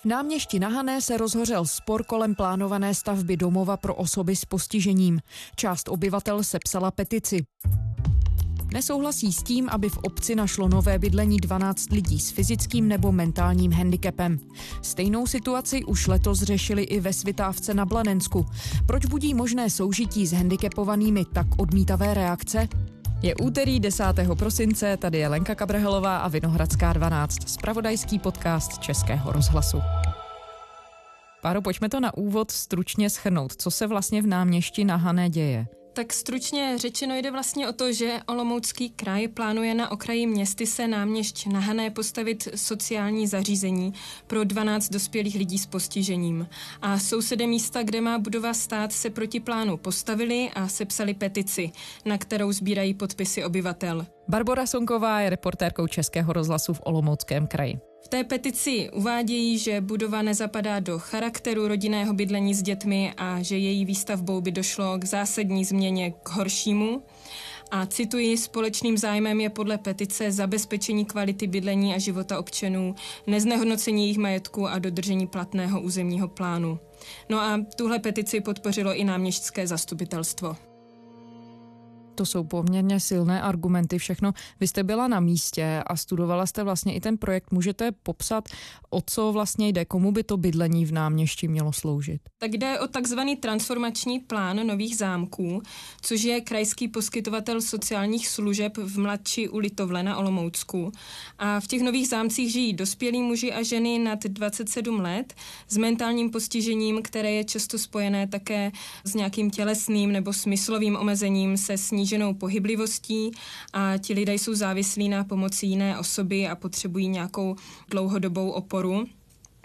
V náměšti na Hané se rozhořel spor kolem plánované stavby domova pro osoby s postižením. Část obyvatel sepsala petici. Nesouhlasí s tím, aby v obci našlo nové bydlení 12 lidí s fyzickým nebo mentálním handicapem. Stejnou situaci už letos řešili i ve Svitávce na Blanensku. Proč budí možné soužití s handicapovanými tak odmítavé reakce? Je úterý 10. prosince, tady je Lenka Kabrhelová a Vinohradská 12, spravodajský podcast Českého rozhlasu. Páro, pojďme to na úvod stručně schrnout. Co se vlastně v náměšti na Hané děje? Tak stručně řečeno jde vlastně o to, že Olomoucký kraj plánuje na okraji městy se náměšť na Hané postavit sociální zařízení pro 12 dospělých lidí s postižením. A sousedé místa, kde má budova stát, se proti plánu postavili a sepsali petici, na kterou sbírají podpisy obyvatel. Barbara Sonková je reportérkou Českého rozhlasu v Olomouckém kraji. V té petici uvádějí, že budova nezapadá do charakteru rodinného bydlení s dětmi a že její výstavbou by došlo k zásadní změně k horšímu. A cituji, společným zájmem je podle petice zabezpečení kvality bydlení a života občanů, neznehodnocení jejich majetku a dodržení platného územního plánu. No a tuhle petici podpořilo i náměstské zastupitelstvo. To jsou poměrně silné argumenty, všechno. Vy jste byla na místě a studovala jste vlastně i ten projekt. Můžete popsat, o co vlastně jde, komu by to bydlení v náměšti mělo sloužit? Tak jde o takzvaný transformační plán nových zámků, což je krajský poskytovatel sociálních služeb v mladší u Litovle na Olomoucku. A v těch nových zámcích žijí dospělí muži a ženy nad 27 let s mentálním postižením, které je často spojené také s nějakým tělesným nebo smyslovým omezením se snížením sníženou pohyblivostí a ti lidé jsou závislí na pomoci jiné osoby a potřebují nějakou dlouhodobou oporu.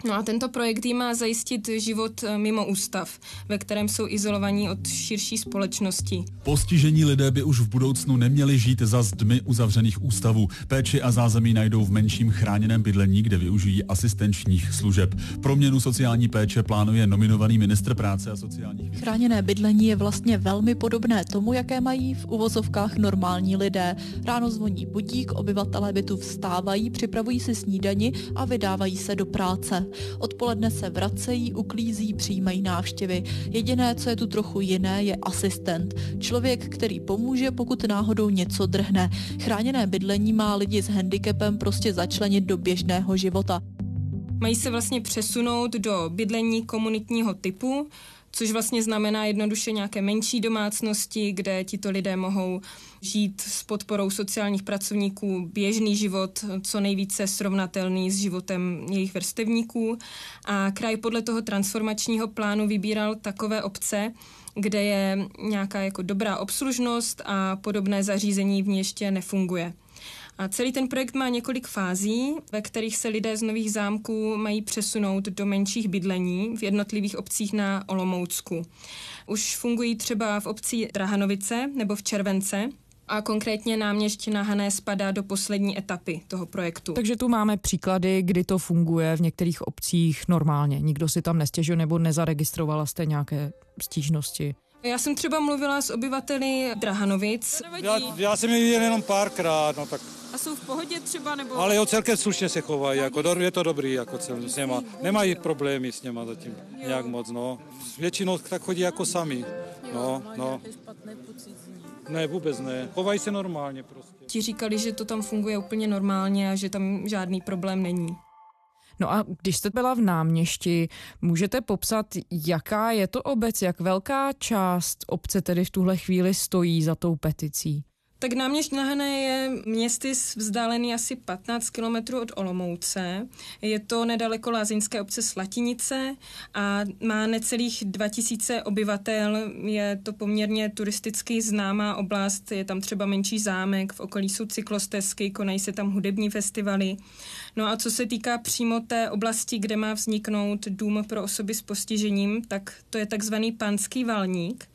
No a tento projekt jim má zajistit život eh, mimo ústav, ve kterém jsou izolovaní od širší společnosti. Postižení lidé by už v budoucnu neměli žít za zdmi uzavřených ústavů. Péči a zázemí najdou v menším chráněném bydlení, kde využijí asistenčních služeb. Proměnu sociální péče plánuje nominovaný ministr práce a sociálních věcí. Chráněné bydlení je vlastně velmi podobné tomu, jaké mají v uvozovkách normální lidé. Ráno zvoní budík, obyvatelé bytu vstávají, připravují si snídani a vydávají se do práce. Odpoledne se vracejí, uklízí, přijímají návštěvy. Jediné, co je tu trochu jiné, je asistent. Člověk, který pomůže, pokud náhodou něco drhne. Chráněné bydlení má lidi s handicapem prostě začlenit do běžného života. Mají se vlastně přesunout do bydlení komunitního typu, což vlastně znamená jednoduše nějaké menší domácnosti, kde tito lidé mohou žít s podporou sociálních pracovníků běžný život, co nejvíce srovnatelný s životem jejich vrstevníků. A kraj podle toho transformačního plánu vybíral takové obce, kde je nějaká jako dobrá obslužnost a podobné zařízení v ní ještě nefunguje. A celý ten projekt má několik fází, ve kterých se lidé z nových zámků mají přesunout do menších bydlení v jednotlivých obcích na Olomoucku. Už fungují třeba v obci Drahanovice nebo v Července, a konkrétně náměšť na Hané spadá do poslední etapy toho projektu. Takže tu máme příklady, kdy to funguje v některých obcích normálně. Nikdo si tam nestěžuje nebo nezaregistrovala jste nějaké stížnosti? Já jsem třeba mluvila s obyvateli Drahanovic. Já, já jsem je viděl jenom párkrát, no tak a jsou v pohodě třeba? Nebo... Ale jo, celkem slušně se chovají, jako, je to dobrý jako cel, s něma. Nemají problémy s něma zatím nějak moc, no. Většinou tak chodí jako sami. No, no. Ne, vůbec ne. Chovají se normálně prostě. Ti říkali, že to tam funguje úplně normálně a že tam žádný problém není. No a když jste byla v náměšti, můžete popsat, jaká je to obec, jak velká část obce tedy v tuhle chvíli stojí za tou peticí? Tak náměšť na Hané je městy vzdálený asi 15 kilometrů od Olomouce. Je to nedaleko lázeňské obce Slatinice a má necelých 2000 obyvatel. Je to poměrně turisticky známá oblast. Je tam třeba menší zámek, v okolí jsou cyklostezky, konají se tam hudební festivaly. No a co se týká přímo té oblasti, kde má vzniknout dům pro osoby s postižením, tak to je takzvaný Panský valník.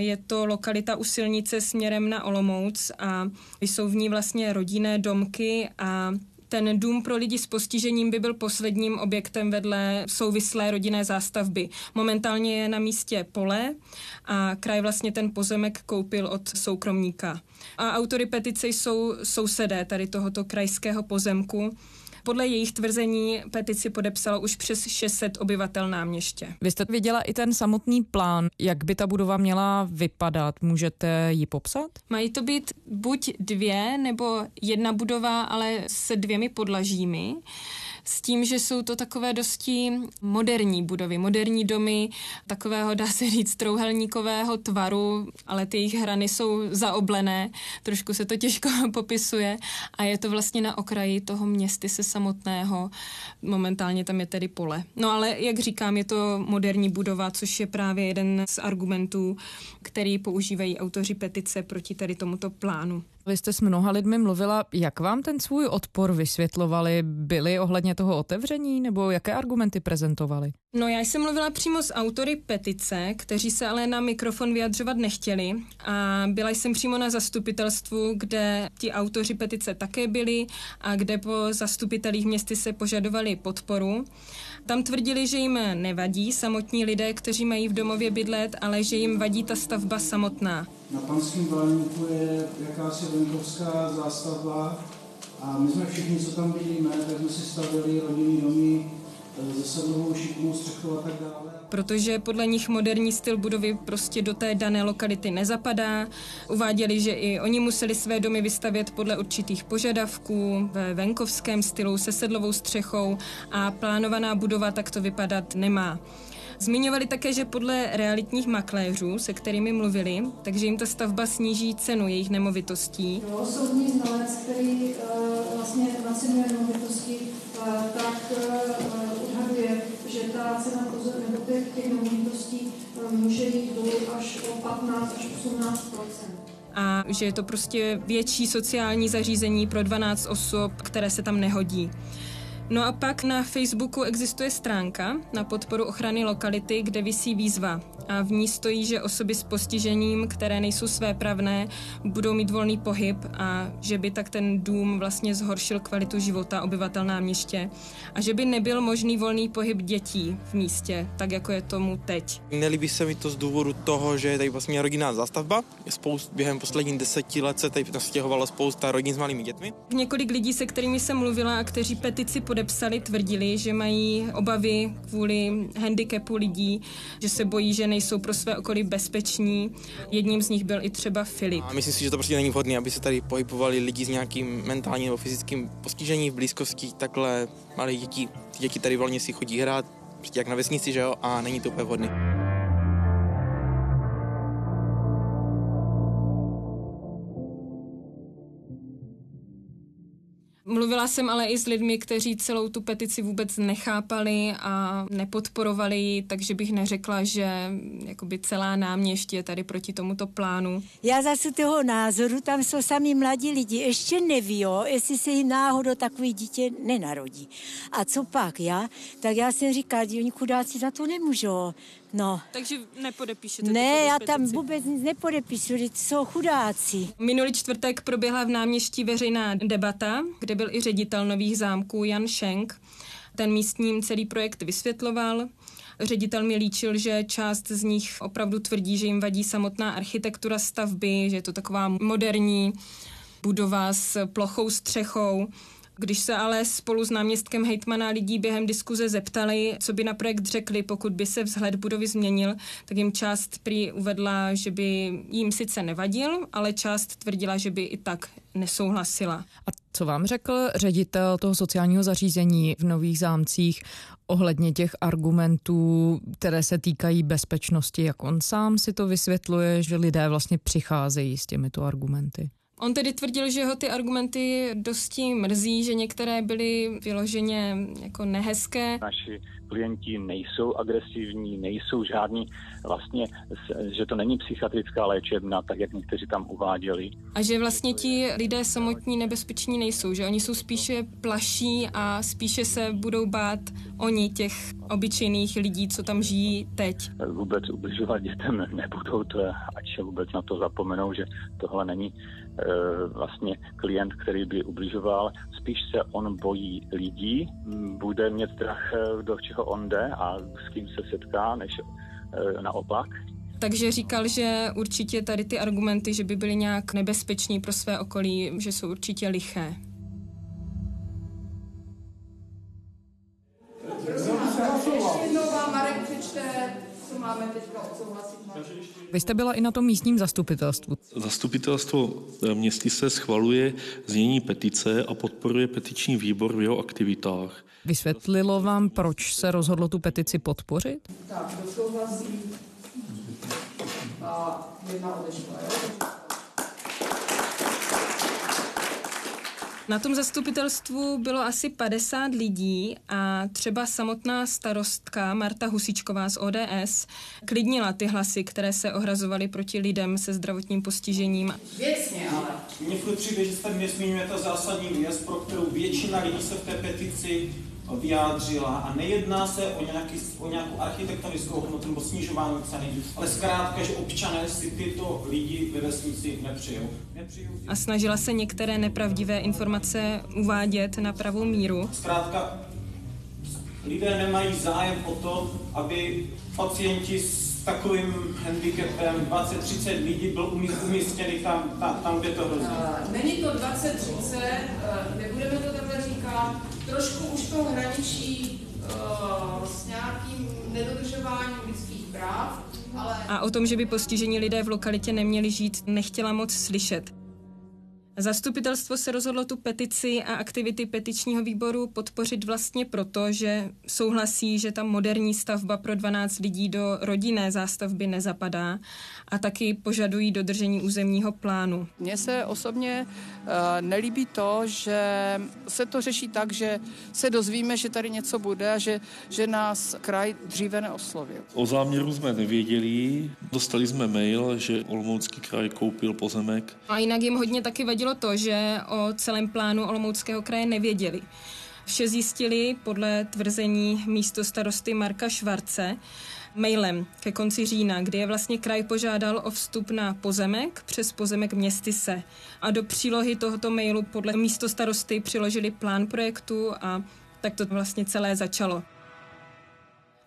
Je to lokalita u silnice směrem na Olomouc a jsou v ní vlastně rodinné domky a ten dům pro lidi s postižením by byl posledním objektem vedle souvislé rodinné zástavby. Momentálně je na místě pole a kraj vlastně ten pozemek koupil od soukromníka. A autory petice jsou sousedé tady tohoto krajského pozemku Podle jejich tvrzení petici podepsalo už přes 600 obyvatel náměště. Vy jste viděla i ten samotný plán, jak by ta budova měla vypadat. Můžete ji popsat? Mají to být buď dvě nebo jedna budova, ale se dvěmi podlažími s tím, že jsou to takové dosti moderní budovy, moderní domy, takového, dá se říct, trouhelníkového tvaru, ale ty jejich hrany jsou zaoblené, trošku se to těžko popisuje a je to vlastně na okraji toho městy se samotného. Momentálně tam je tedy pole. No ale jak říkám, je to moderní budova, což je právě jeden z argumentů, který používají autoři petice proti tady tomuto plánu. Vy jste s mnoha lidmi mluvila, jak vám ten svůj odpor vysvětlovali? Byli ohledně toho otevření nebo jaké argumenty prezentovali? No já jsem mluvila přímo s autory petice, kteří se ale na mikrofon vyjadřovat nechtěli a byla jsem přímo na zastupitelstvu, kde ti autoři petice také byli a kde po zastupitelích městy se požadovali podporu. Tam tvrdili, že jim nevadí samotní lidé, kteří mají v domově bydlet, ale že jim vadí ta stavba samotná. Na panském Valaníku je jakási venkovská zástavba a my jsme všichni, co tam vidíme, tak jsme si stavili rodinný domy ze sedlovou šikmou, střechou a tak dále. Protože podle nich moderní styl budovy prostě do té dané lokality nezapadá. Uváděli, že i oni museli své domy vystavět podle určitých požadavků ve venkovském stylu se sedlovou střechou a plánovaná budova takto vypadat nemá. Zmiňovali také, že podle realitních makléřů, se kterými mluvili, takže jim ta stavba sníží cenu jejich nemovitostí. No, soudní znalec, který uh, vlastně nacenuje nemovitosti, uh, tak uh, odhaduje, že ta cena nebo těch, těch nemovitostí uh, může jít dolů až o 15 až 18% a že je to prostě větší sociální zařízení pro 12 osob, které se tam nehodí. No a pak na Facebooku existuje stránka na podporu ochrany lokality, kde visí výzva a v ní stojí, že osoby s postižením, které nejsou svépravné, budou mít volný pohyb a že by tak ten dům vlastně zhoršil kvalitu života obyvatel náměště a že by nebyl možný volný pohyb dětí v místě, tak jako je tomu teď. Nelíbí se mi to z důvodu toho, že je tady vlastně rodinná zástavba. Je spoust, během posledních deseti let se tady nastěhovalo spousta rodin s malými dětmi. Několik lidí, se kterými jsem mluvila a kteří petici podepsali, tvrdili, že mají obavy kvůli handicapu lidí, že se bojí, že nejsou pro své okolí bezpeční. Jedním z nich byl i třeba Filip. A myslím si, že to prostě není vhodné, aby se tady pohybovali lidi s nějakým mentálním nebo fyzickým postižením v blízkosti takhle malých dětí. Ty děti tady volně si chodí hrát, prostě jak na vesnici, že jo, a není to úplně vhodné. Mluvila jsem ale i s lidmi, kteří celou tu petici vůbec nechápali a nepodporovali ji, takže bych neřekla, že jakoby celá náměště je tady proti tomuto plánu. Já zase toho názoru, tam jsou sami mladí lidi, ještě neví, jo, jestli se jim náhodou takový dítě nenarodí. A co pak já? Tak já jsem říkal, oni chudáci za to nemůžou. No. Takže nepodepíšete Ne, já tam vůbec nic nepodepíšu, jsou chudáci. Minulý čtvrtek proběhla v náměstí veřejná debata, kde byl i ředitel Nových zámků Jan Schenk. Ten místním celý projekt vysvětloval. Ředitel mi líčil, že část z nich opravdu tvrdí, že jim vadí samotná architektura stavby, že je to taková moderní budova s plochou střechou. Když se ale spolu s náměstkem hejtmana lidí během diskuze zeptali, co by na projekt řekli, pokud by se vzhled budovy změnil, tak jim část prý uvedla, že by jim sice nevadil, ale část tvrdila, že by i tak nesouhlasila. A co vám řekl ředitel toho sociálního zařízení v Nových zámcích ohledně těch argumentů, které se týkají bezpečnosti, jak on sám si to vysvětluje, že lidé vlastně přicházejí s těmito argumenty? On tedy tvrdil, že ho ty argumenty dosti mrzí, že některé byly vyloženě jako nehezké. Naši klienti nejsou agresivní, nejsou žádní vlastně, že to není psychiatrická léčebna, tak jak někteří tam uváděli. A že vlastně ti lidé samotní nebezpeční nejsou, že oni jsou spíše plaší a spíše se budou bát oni těch obyčejných lidí, co tam žijí teď. Vůbec ubližovat dětem nebudou, to je, ať se vůbec na to zapomenou, že tohle není vlastně klient, který by ubližoval. Spíš se on bojí lidí, bude mít strach, e, do čeho on jde a s kým se setká, než e, naopak. Takže říkal, že určitě tady ty argumenty, že by byly nějak nebezpeční pro své okolí, že jsou určitě liché. Vy jste byla i na tom místním zastupitelstvu. Zastupitelstvo městy se schvaluje znění petice a podporuje petiční výbor v jeho aktivitách. Vysvětlilo vám, proč se rozhodlo tu petici podpořit? Tak, kdo souhlasí? A jedna odešla, jo? Na tom zastupitelstvu bylo asi 50 lidí a třeba samotná starostka Marta Husičková z ODS klidnila ty hlasy, které se ohrazovaly proti lidem se zdravotním postižením. Věcně ale. Mně přijde, že jste nesmínujete zásadní věc, pro kterou většina lidí se v té petici vyjádřila a nejedná se o, nějaký, o nějakou architektonickou hodnotu nebo snižování ceny, ale zkrátka, že občané si tyto lidi ve vesnici nepřijou. nepřijou a snažila se některé nepravdivé informace uvádět na pravou míru. Zkrátka, lidé nemají zájem o to, aby pacienti s takovým handicapem 20-30 lidí byl umístěný tam, tam, tam kde to hrozí. Není to 20-30, nebudeme to takhle říkat, trošku už to hraničí uh, s nějakým nedodržováním lidských práv, ale... A o tom, že by postižení lidé v lokalitě neměli žít, nechtěla moc slyšet. Zastupitelstvo se rozhodlo tu petici a aktivity petičního výboru podpořit vlastně proto, že souhlasí, že ta moderní stavba pro 12 lidí do rodinné zástavby nezapadá a taky požadují dodržení územního plánu. Mně se osobně uh, nelíbí to, že se to řeší tak, že se dozvíme, že tady něco bude a že, že nás kraj dříve neoslovil. O záměru jsme nevěděli, dostali jsme mail, že Olomoucký kraj koupil pozemek. A jinak jim hodně taky vadilo to, že o celém plánu Olomouckého kraje nevěděli. Vše zjistili podle tvrzení místo starosty Marka Švarce mailem ke konci října, kdy je vlastně kraj požádal o vstup na pozemek přes pozemek Městyse. A do přílohy tohoto mailu podle místo starosty přiložili plán projektu a tak to vlastně celé začalo.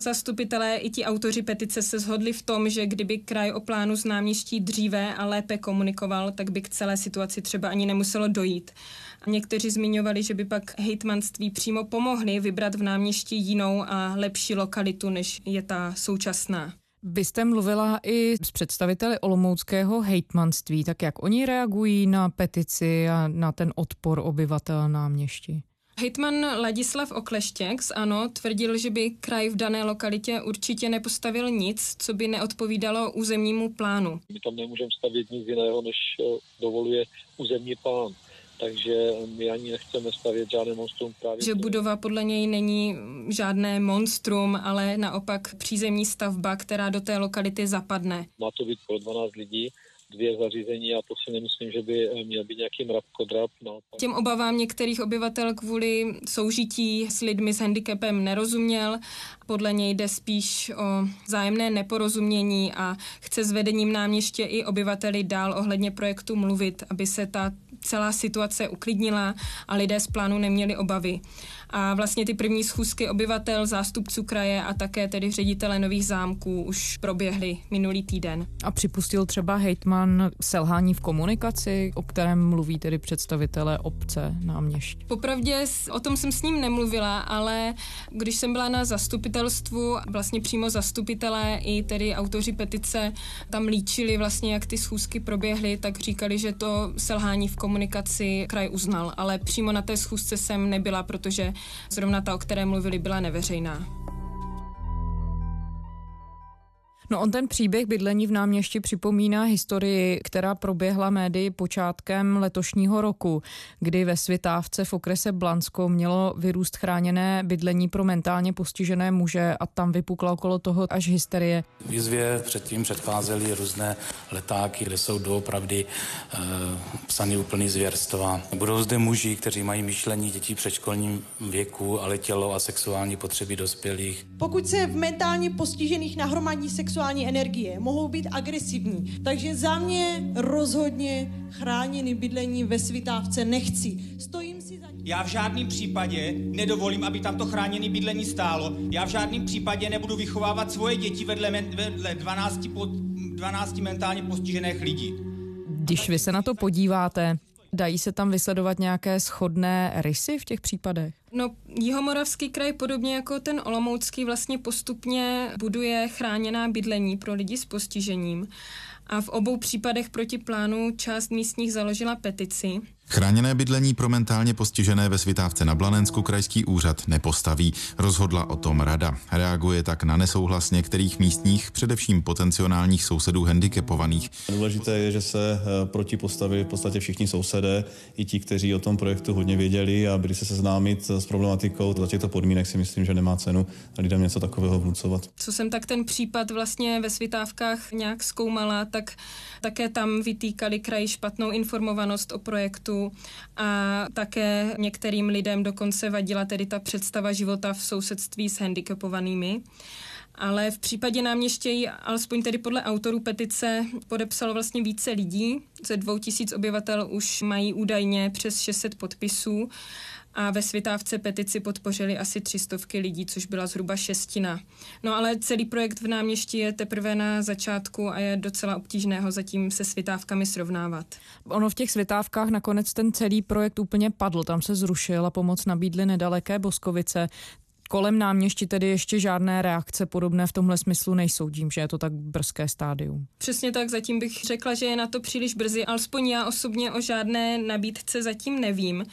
Zastupitelé i ti autoři petice se shodli v tom, že kdyby kraj o plánu z náměstí dříve a lépe komunikoval, tak by k celé situaci třeba ani nemuselo dojít. Někteří zmiňovali, že by pak hejtmanství přímo pomohli vybrat v náměstí jinou a lepší lokalitu, než je ta současná. Vy jste mluvila i s představiteli olomouckého hejtmanství, tak jak oni reagují na petici a na ten odpor obyvatel náměstí? Hejtman Ladislav Okleštěk z ANO tvrdil, že by kraj v dané lokalitě určitě nepostavil nic, co by neodpovídalo územnímu plánu. My tam nemůžeme stavět nic jiného, než eh, dovoluje územní plán takže my ani nechceme stavět žádné monstrum právě. Že budova podle něj není žádné monstrum, ale naopak přízemní stavba, která do té lokality zapadne. Má to být pro 12 lidí, dvě zařízení a to si nemyslím, že by měl být nějaký mravkodrap. No. Těm obavám některých obyvatel kvůli soužití s lidmi s handicapem nerozuměl. Podle něj jde spíš o zájemné neporozumění a chce s vedením náměště i obyvateli dál ohledně projektu mluvit, aby se ta celá situace uklidnila a lidé z plánu neměli obavy. A vlastně ty první schůzky obyvatel, zástupců kraje a také tedy ředitele nových zámků už proběhly minulý týden. A připustil třeba hejtman selhání v komunikaci, o kterém mluví tedy představitelé obce náměšť? Popravdě o tom jsem s ním nemluvila, ale když jsem byla na zastupitelstvu, vlastně přímo zastupitelé i tedy autoři petice tam líčili vlastně, jak ty schůzky proběhly, tak říkali, že to selhání v komunikaci kraj uznal, ale přímo na té schůzce jsem nebyla, protože Zrovna ta, o které mluvili, byla neveřejná. No on ten příběh bydlení v náměšti připomíná historii, která proběhla médii počátkem letošního roku, kdy ve Svitávce v okrese Blansko mělo vyrůst chráněné bydlení pro mentálně postižené muže a tam vypukla okolo toho až hysterie. Výzvě předtím předcházely různé letáky, kde jsou doopravdy e, psaný úplný zvěrstva. Budou zde muži, kteří mají myšlení dětí v předškolním věku, ale tělo a sexuální potřeby dospělých. Pokud se v mentálně postižených nahromadí sexuální sexuální energie, mohou být agresivní. Takže za mě rozhodně chráněný bydlení ve Svitávce nechci. Stojím si za Já v žádném případě nedovolím, aby tam to chráněné bydlení stálo. Já v žádném případě nebudu vychovávat svoje děti vedle, vedle 12, po, 12 mentálně postižených lidí. Když vy se na to podíváte, dají se tam vysledovat nějaké schodné rysy v těch případech? No, Jihomoravský kraj, podobně jako ten Olomoucký, vlastně postupně buduje chráněná bydlení pro lidi s postižením. A v obou případech proti plánu část místních založila petici. Chráněné bydlení pro mentálně postižené ve Svitávce na Blanensku krajský úřad nepostaví. Rozhodla o tom rada. Reaguje tak na nesouhlas některých místních, především potenciálních sousedů handicapovaných. Důležité je, že se eh, proti postavili v podstatě všichni sousedé, i ti, kteří o tom projektu hodně věděli a byli se seznámit s problematikou. Za těchto podmínek si myslím, že nemá cenu lidem něco takového vnucovat. Co jsem tak ten případ vlastně ve Svitávkách nějak zkoumala, tak také tam vytýkali kraji špatnou informovanost o projektu a také některým lidem dokonce vadila tedy ta představa života v sousedství s handicapovanými. Ale v případě náměštějí, alespoň tedy podle autorů petice, podepsalo vlastně více lidí. Ze dvou tisíc obyvatel už mají údajně přes 600 podpisů a ve Svitávce petici podpořili asi třistovky lidí, což byla zhruba šestina. No ale celý projekt v náměstí je teprve na začátku a je docela obtížné ho zatím se Svitávkami srovnávat. Ono v těch Svitávkách nakonec ten celý projekt úplně padl, tam se zrušil a pomoc nabídly nedaleké Boskovice. Kolem náměstí tedy ještě žádné reakce podobné v tomhle smyslu nejsou, tím, že je to tak brzké stádium. Přesně tak, zatím bych řekla, že je na to příliš brzy, alespoň já osobně o žádné nabídce zatím nevím.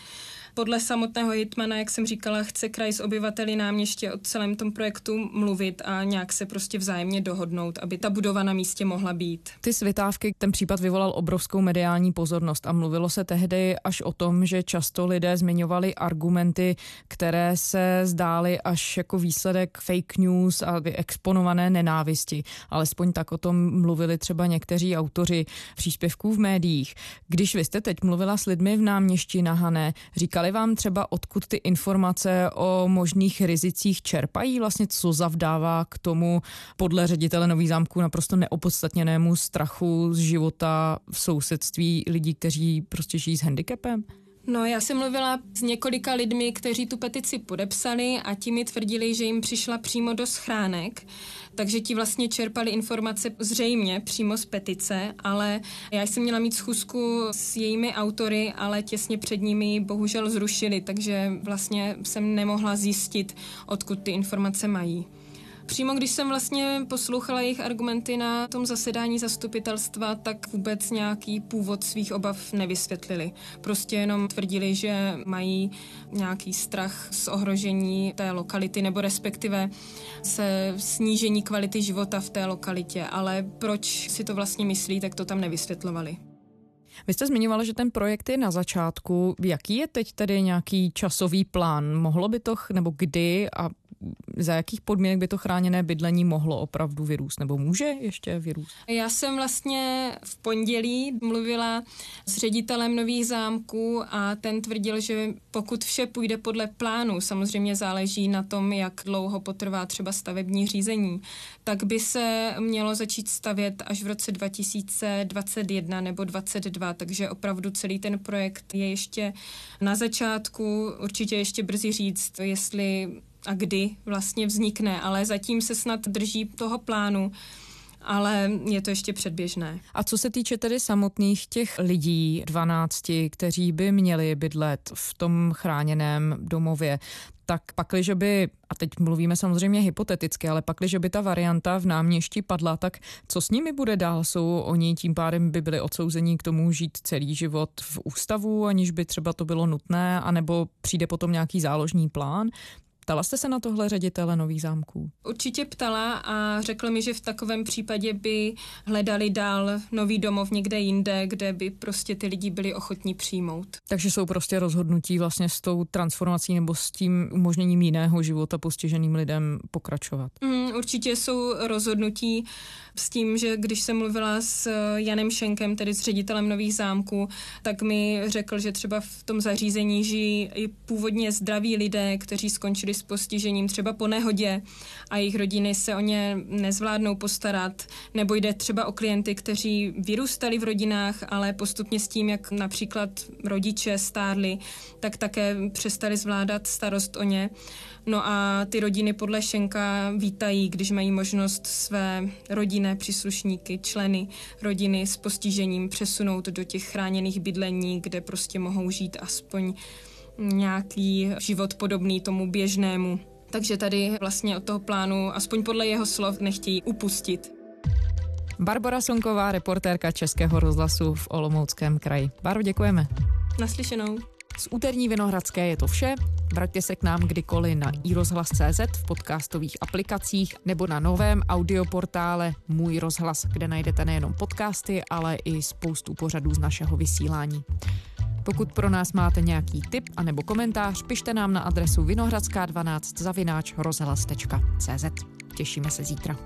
Podle samotného hitmana, jak jsem říkala, chce kraj s obyvateli náměště o celém tom projektu mluvit a nějak se prostě vzájemně dohodnout, aby ta budova na místě mohla být. Ty svitávky, ten případ vyvolal obrovskou mediální pozornost a mluvilo se tehdy až o tom, že často lidé zmiňovali argumenty, které se zdály až jako výsledek fake news a exponované nenávisti. Alespoň tak o tom mluvili třeba někteří autoři příspěvků v médiích. Když vy jste teď mluvila s lidmi v náměstí na Hané, říkali Říkali vám třeba, odkud ty informace o možných rizicích čerpají? Vlastně co zavdává k tomu podle ředitele Nový zámku naprosto neopodstatněnému strachu z života v sousedství lidí, kteří prostě žijí s handicapem? No, já jsem mluvila s několika lidmi, kteří tu petici podepsali a ti mi tvrdili, že jim přišla přímo do schránek, takže ti vlastně čerpali informace zřejmě přímo z petice, ale já jsem měla mít schůzku s jejími autory, ale těsně před nimi bohužel zrušili, takže vlastně jsem nemohla zjistit, odkud ty informace mají. Přímo když jsem vlastně poslouchala jejich argumenty na tom zasedání zastupitelstva, tak vůbec nějaký původ svých obav nevysvětlili. Prostě jenom tvrdili, že mají nějaký strach z ohrožení té lokality nebo respektive se snížení kvality života v té lokalitě, ale proč si to vlastně myslí, tak to tam nevysvětlovali. Vy jste zmiňovala, že ten projekt je na začátku. Jaký je teď tedy nějaký časový plán? Mohlo by to, nebo kdy a za jakých podmínek by to chráněné bydlení mohlo opravdu vyrůst, nebo může ještě vyrůst? Já jsem vlastně v pondělí mluvila s ředitelem Nových zámků a ten tvrdil, že pokud vše půjde podle plánu, samozřejmě záleží na tom, jak dlouho potrvá třeba stavební řízení, tak by se mělo začít stavět až v roce 2021 nebo 2022, takže opravdu celý ten projekt je ještě na začátku, určitě ještě brzy říct, jestli a kdy vlastně vznikne, ale zatím se snad drží toho plánu ale je to ještě předběžné. A co se týče tedy samotných těch lidí, 12, kteří by měli bydlet v tom chráněném domově, tak pakliže by, a teď mluvíme samozřejmě hypoteticky, ale pakliže by ta varianta v náměští padla, tak co s nimi bude dál? Jsou oni tím pádem by byli odsouzení k tomu žít celý život v ústavu, aniž by třeba to bylo nutné, anebo přijde potom nějaký záložní plán? Ptala jste se na tohle ředitele Nových zámků? Určitě ptala a řekl mi, že v takovém případě by hledali dál nový domov někde jinde, kde by prostě ty lidi byli ochotní přijmout. Takže jsou prostě rozhodnutí vlastně s tou transformací nebo s tím umožněním jiného života postiženým lidem pokračovat. Mm, určitě jsou rozhodnutí s tím, že když jsem mluvila s Janem Šenkem, tedy s ředitelem Nových zámků, tak mi řekl, že třeba v tom zařízení žijí i původně zdraví lidé, kteří skončili s postižením třeba po nehodě a jejich rodiny se o ně nezvládnou postarat, nebo jde třeba o klienty, kteří vyrůstali v rodinách, ale postupně s tím, jak například rodiče stárli, tak také přestali zvládat starost o ně. No a ty rodiny podle Šenka vítají, když mají možnost své rodinné příslušníky, členy rodiny s postižením přesunout do těch chráněných bydlení, kde prostě mohou žít aspoň nějaký život podobný tomu běžnému. Takže tady vlastně od toho plánu, aspoň podle jeho slov, nechtějí upustit. Barbara Sonková, reportérka Českého rozhlasu v Olomouckém kraji. Baro, děkujeme. Naslyšenou. Z úterní Vinohradské je to vše. Vraťte se k nám kdykoliv na iRozhlas.cz v podcastových aplikacích nebo na novém audioportále Můj rozhlas, kde najdete nejenom podcasty, ale i spoustu pořadů z našeho vysílání. Pokud pro nás máte nějaký tip anebo komentář, pište nám na adresu vinohradská12 zavináč rozhlas.cz. Těšíme se zítra.